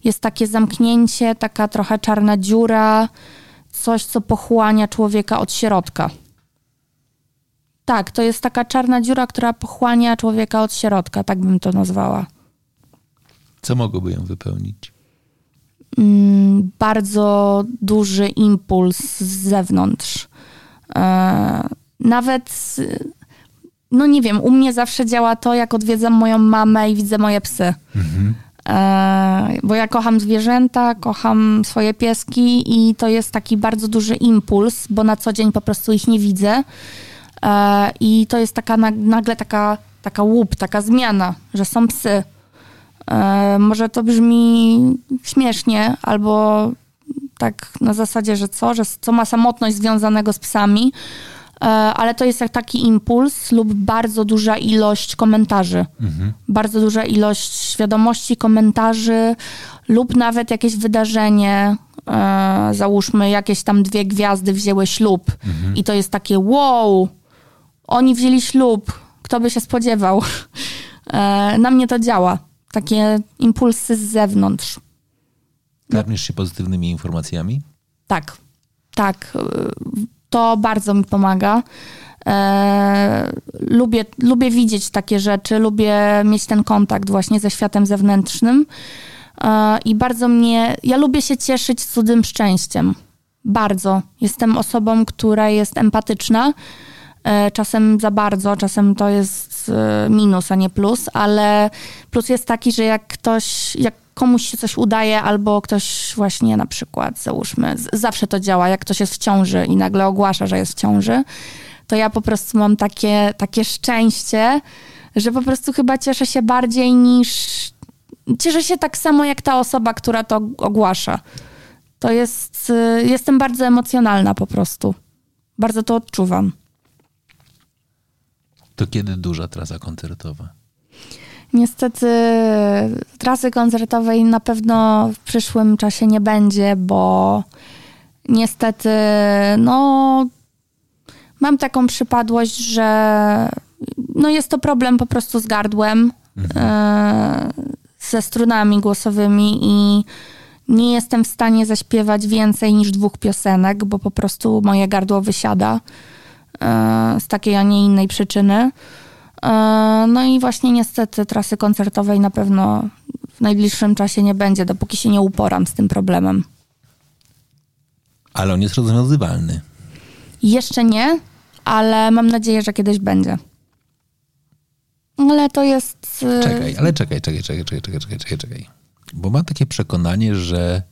jest takie zamknięcie, taka trochę czarna dziura, coś, co pochłania człowieka od środka. Tak, to jest taka czarna dziura, która pochłania człowieka od środka, tak bym to nazwała. Co mogłoby ją wypełnić? Mm, bardzo duży impuls z zewnątrz. E, nawet, no nie wiem, u mnie zawsze działa to, jak odwiedzam moją mamę i widzę moje psy. Mhm. E, bo ja kocham zwierzęta, kocham swoje pieski i to jest taki bardzo duży impuls, bo na co dzień po prostu ich nie widzę. E, I to jest taka nagle taka, taka łup, taka zmiana, że są psy. E, może to brzmi śmiesznie, albo tak na zasadzie, że co, że co ma samotność związanego z psami, ale to jest jak taki impuls lub bardzo duża ilość komentarzy. Mhm. Bardzo duża ilość wiadomości, komentarzy lub nawet jakieś wydarzenie, e, załóżmy jakieś tam dwie gwiazdy wzięły ślub mhm. i to jest takie wow, oni wzięli ślub, kto by się spodziewał. [laughs] E, na mnie to działa. Takie impulsy z zewnątrz. Karmisz się pozytywnymi informacjami? Tak, tak to bardzo mi pomaga. E, lubię, lubię widzieć takie rzeczy, lubię mieć ten kontakt właśnie ze światem zewnętrznym. E, I bardzo mnie, ja lubię się cieszyć cudym szczęściem. Bardzo. Jestem osobą, która jest empatyczna. E, czasem za bardzo, czasem to jest e, minus, a nie plus, ale plus jest taki, że jak ktoś, jak komuś się coś udaje, albo ktoś właśnie na przykład, załóżmy, zawsze to działa, jak ktoś jest w ciąży i nagle ogłasza, że jest w ciąży, to ja po prostu mam takie, takie szczęście, że po prostu chyba cieszę się bardziej niż. Cieszę się tak samo jak ta osoba, która to ogłasza. To jest. Y, jestem bardzo emocjonalna po prostu. Bardzo to odczuwam. To kiedy duża trasa koncertowa? Niestety trasy koncertowej na pewno w przyszłym czasie nie będzie, bo niestety no mam taką przypadłość, że no jest to problem po prostu z gardłem, mhm. e, ze strunami głosowymi i nie jestem w stanie zaśpiewać więcej niż dwóch piosenek, bo po prostu moje gardło wysiada e, z takiej, a nie innej przyczyny. E, no i właśnie niestety trasy koncertowej na pewno w najbliższym czasie nie będzie, dopóki się nie uporam z tym problemem. Ale on jest rozwiązywalny. Jeszcze nie, ale mam nadzieję, że kiedyś będzie. Ale to jest. E, czekaj, ale czekaj, czekaj, czekaj, czekaj, czekaj, czekaj, czekaj, czekaj. Bo mam takie przekonanie, że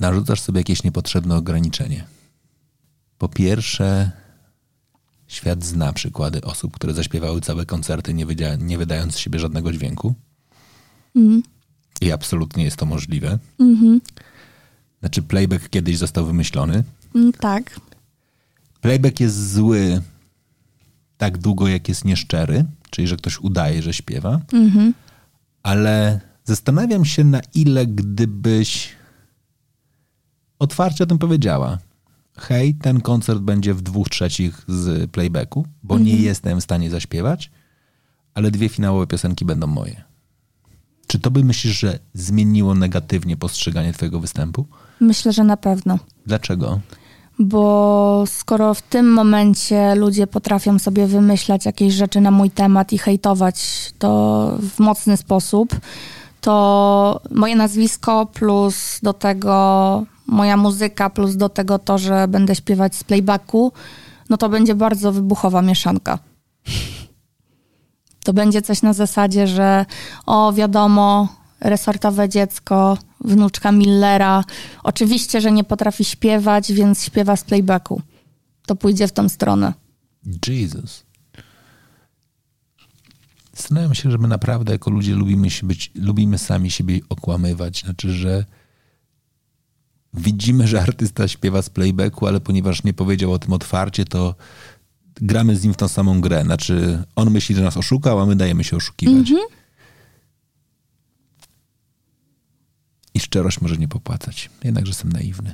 narzucasz sobie jakieś niepotrzebne ograniczenie. Po pierwsze, Świat zna przykłady osób, które zaśpiewały całe koncerty, nie, wyda nie wydając z siebie żadnego dźwięku. Mm. I absolutnie jest to możliwe. Mm -hmm. Znaczy, playback kiedyś został wymyślony. Mm, tak. Playback jest zły tak długo, jak jest nieszczery, czyli że ktoś udaje, że śpiewa. -hmm. Ale zastanawiam się, na ile gdybyś otwarcie o tym powiedziała, hej, ten koncert będzie w dwóch trzecich z playbacku, bo mhm. nie jestem w stanie zaśpiewać, ale dwie finałowe piosenki będą moje. Czy to by myślisz, że zmieniło negatywnie postrzeganie twojego występu? Myślę, że na pewno. Dlaczego? Bo skoro w tym momencie ludzie potrafią sobie wymyślać jakieś rzeczy na mój temat i hejtować to w mocny sposób, to moje nazwisko plus do tego moja muzyka plus do tego to, że będę śpiewać z playbacku, no to będzie bardzo wybuchowa mieszanka. To będzie coś na zasadzie, że o wiadomo, resortowe dziecko, wnuczka Millera, oczywiście, że nie potrafi śpiewać, więc śpiewa z playbacku. To pójdzie w tą stronę. Jesus. Zastanawiam się, że my naprawdę jako ludzie lubimy, się być, lubimy sami siebie okłamywać. Znaczy, że widzimy, że artysta śpiewa z playbacku, ale ponieważ nie powiedział o tym otwarcie, to gramy z nim w tą samą grę. Znaczy, on myśli, że nas oszukał, a my dajemy się oszukiwać. I szczerość może nie popłacać. Jednakże jestem naiwny.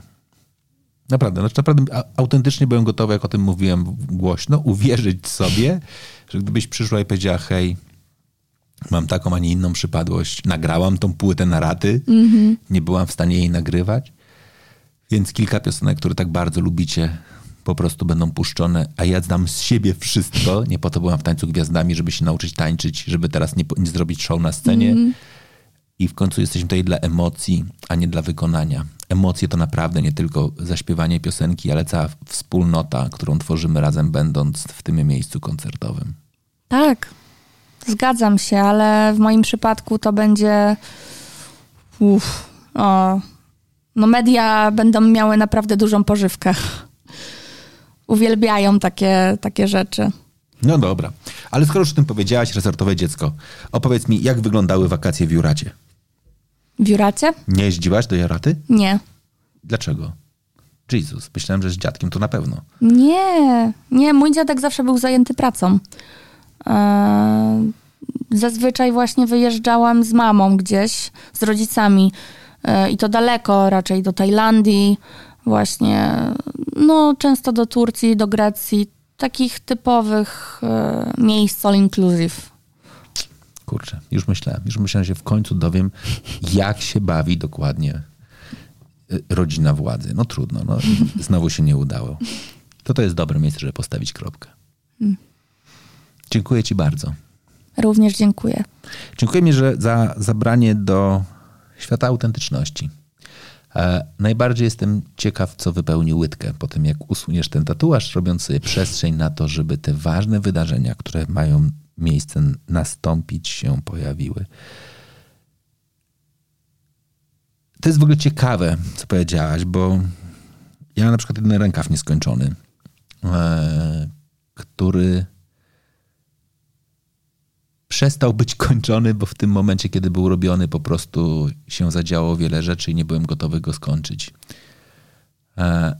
Naprawdę, znaczy naprawdę autentycznie byłem gotowy, jak o tym mówiłem głośno, uwierzyć sobie, że gdybyś przyszła i powiedziała, hej, mam taką, a nie inną przypadłość, nagrałam tą płytę na raty, mm-hmm. nie byłam w stanie jej nagrywać, więc kilka piosenek, które tak bardzo lubicie, po prostu będą puszczone, a ja dam z siebie wszystko. Nie po to byłam w tańcu gwiazdami, żeby się nauczyć tańczyć, żeby teraz nie, nie zrobić show na scenie. Mm. I w końcu jesteśmy tutaj dla emocji, a nie dla wykonania. Emocje to naprawdę nie tylko zaśpiewanie piosenki, ale cała wspólnota, którą tworzymy razem, będąc w tym miejscu koncertowym. Tak, zgadzam się, ale w moim przypadku to będzie. Uff, o, no media będą miały naprawdę dużą pożywkę. Uwielbiają takie, takie rzeczy. No dobra, ale skoro już o tym powiedziałaś, resortowe dziecko, opowiedz mi, jak wyglądały wakacje w Juracie? W Juracie? Nie jeździłaś do Juraty? Nie. Dlaczego? Jezus, myślałem, że z dziadkiem to na pewno. Nie, nie, mój dziadek zawsze był zajęty pracą. Eee, zazwyczaj właśnie wyjeżdżałam z mamą gdzieś, z rodzicami i to daleko, raczej do Tajlandii, właśnie, no często do Turcji, do Grecji, takich typowych e, miejsc all inclusive. Kurczę, już myślałem, już myślałem, że w końcu dowiem, jak się bawi dokładnie e, rodzina władzy. No trudno, no, znowu się nie udało. To to jest dobre miejsce, żeby postawić kropkę. Hmm. Dziękuję ci bardzo. Również dziękuję. Dziękuję mi, że za zabranie do świata autentyczności. E, najbardziej jestem ciekaw, co wypełni łydkę po tym, jak usuniesz ten tatuaż, robiąc sobie przestrzeń na to, żeby te ważne wydarzenia, które mają miejsce nastąpić, się pojawiły. To jest w ogóle ciekawe, co powiedziałaś, bo ja mam na przykład jeden rękaw nieskończony, e, który przestał być kończony, bo w tym momencie, kiedy był robiony, po prostu się zadziało wiele rzeczy i nie byłem gotowy go skończyć. E,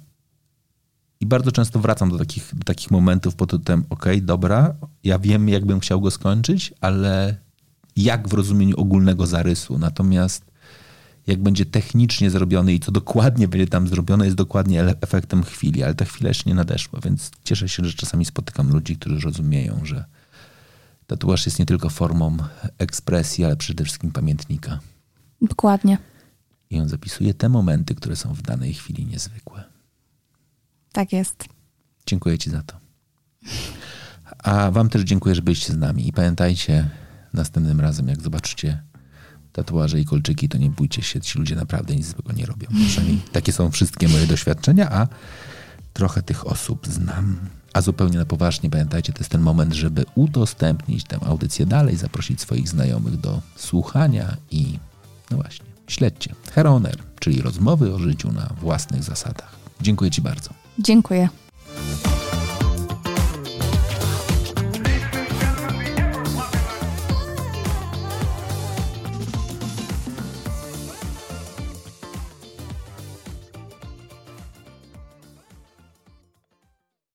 I bardzo często wracam do takich, do takich momentów pod tytułem: OK, dobra, ja wiem, jakbym chciał go skończyć, ale jak w rozumieniu ogólnego zarysu. Natomiast jak będzie technicznie zrobiony i co dokładnie będzie tam zrobione, jest dokładnie efektem chwili, ale ta chwila jeszcze nie nadeszła, więc cieszę się, że czasami spotykam ludzi, którzy rozumieją, że Tatuaż jest nie tylko formą ekspresji, ale przede wszystkim pamiętnika. Dokładnie. I on zapisuje te momenty, które są w danej chwili niezwykłe. Tak jest. Dziękuję Ci za to. A Wam też dziękuję, że byliście z nami. I pamiętajcie, następnym razem, jak zobaczycie tatuaże i kolczyki, to nie bójcie się, ci ludzie naprawdę nic złego nie robią. Przynajmniej takie są wszystkie moje doświadczenia, a trochę tych osób znam. A zupełnie na poważnie pamiętajcie, to jest ten moment, żeby udostępnić tę audycję dalej, zaprosić swoich znajomych do słuchania i no właśnie, śledźcie Heroner, czyli rozmowy o życiu na własnych zasadach. Dziękuję Ci bardzo. Dziękuję.